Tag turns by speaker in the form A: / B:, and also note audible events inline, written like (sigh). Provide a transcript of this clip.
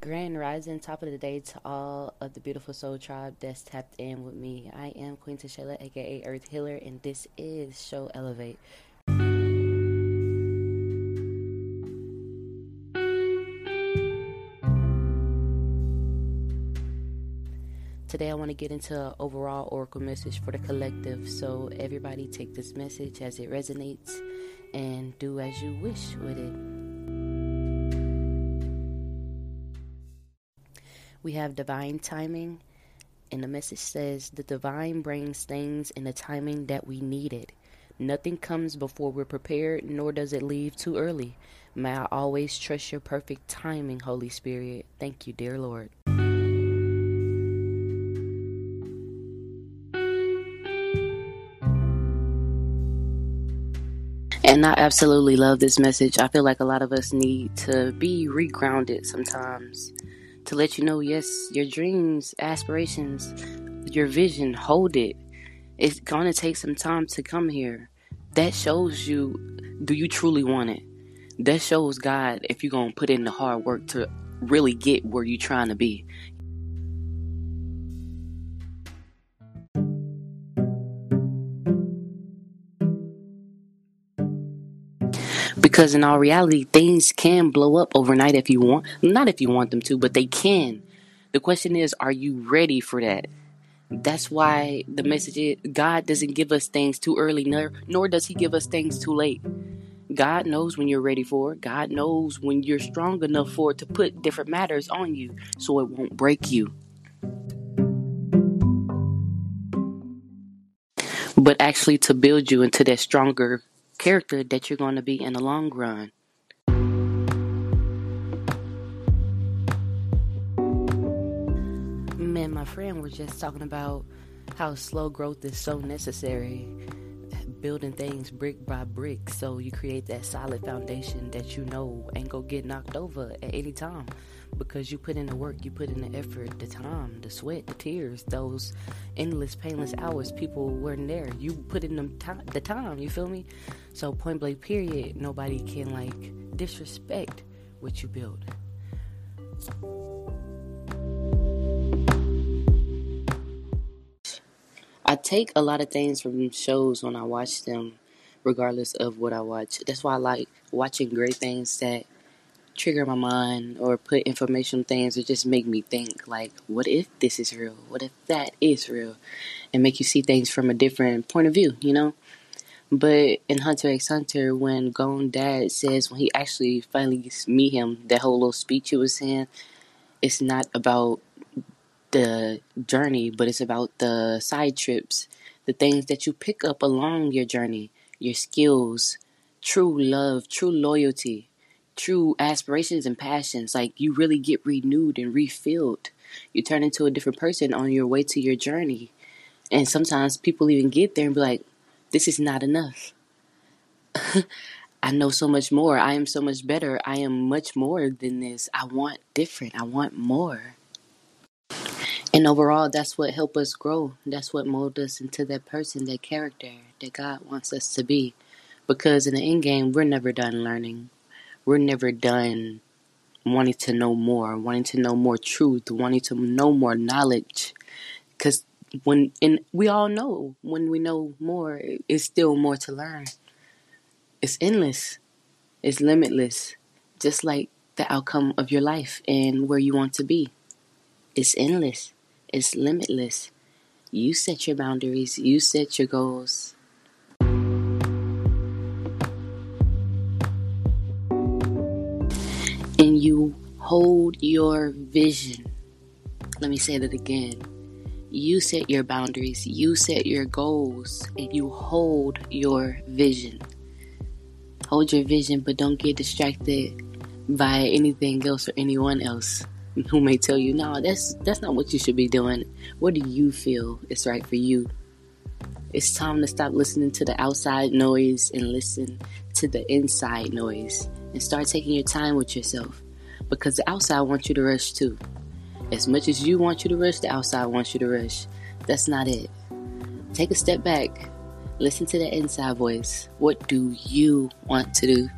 A: Grand Rising, top of the day to all of the beautiful soul tribe that's tapped in with me. I am Queen Tashayla, aka Earth Healer, and this is Show Elevate. Today, I want to get into an overall oracle message for the collective. So, everybody take this message as it resonates and do as you wish with it. We have divine timing, and the message says the divine brings things in the timing that we need it. Nothing comes before we're prepared, nor does it leave too early. May I always trust your perfect timing, Holy Spirit. Thank you, dear Lord. And I absolutely love this message. I feel like a lot of us need to be regrounded sometimes to let you know yes, your dreams, aspirations, your vision, hold it. It's going to take some time to come here. That shows you do you truly want it? That shows God if you're going to put in the hard work to really get where you're trying to be. Because in all reality, things can blow up overnight if you want. Not if you want them to, but they can. The question is, are you ready for that? That's why the message is God doesn't give us things too early, nor, nor does He give us things too late. God knows when you're ready for it. God knows when you're strong enough for it to put different matters on you so it won't break you. But actually, to build you into that stronger character that you're going to be in the long run. Man, my friend was just talking about how slow growth is so necessary. Building things brick by brick so you create that solid foundation that you know ain't gonna get knocked over at any time because you put in the work, you put in the effort, the time, the sweat, the tears, those endless, painless hours people weren't there. You put in them time, the time. You feel me? So point blank, period. Nobody can like disrespect what you built. Take a lot of things from shows when I watch them, regardless of what I watch. That's why I like watching great things that trigger my mind or put information things that just make me think like what if this is real? What if that is real? And make you see things from a different point of view you know? But in hunter x hunter when Gon dad says when he actually finally meet him that whole little speech he was saying it's not about the journey but it's about the side trips the things that you pick up along your journey your skills true love true loyalty true aspirations and passions. Like you really get renewed and refilled. You turn into a different person on your way to your journey. And sometimes people even get there and be like, this is not enough. (laughs) I know so much more. I am so much better. I am much more than this. I want different. I want more. And overall, that's what help us grow. That's what mold us into that person, that character that God wants us to be. Because in the end game, we're never done learning we're never done wanting to know more, wanting to know more truth, wanting to know more knowledge. Because when, and we all know when we know more, it's still more to learn. It's endless, it's limitless, just like the outcome of your life and where you want to be. It's endless, it's limitless. You set your boundaries, you set your goals, and you hold your vision. Let me say that again. You set your boundaries, you set your goals, and you hold your vision. Hold your vision, but don't get distracted by anything else or anyone else who may tell you, "No, that's that's not what you should be doing." What do you feel is right for you? It's time to stop listening to the outside noise and listen to the inside noise and start taking your time with yourself because the outside wants you to rush too. As much as you want you to rush, the outside wants you to rush. That's not it. Take a step back, listen to the inside voice. What do you want to do?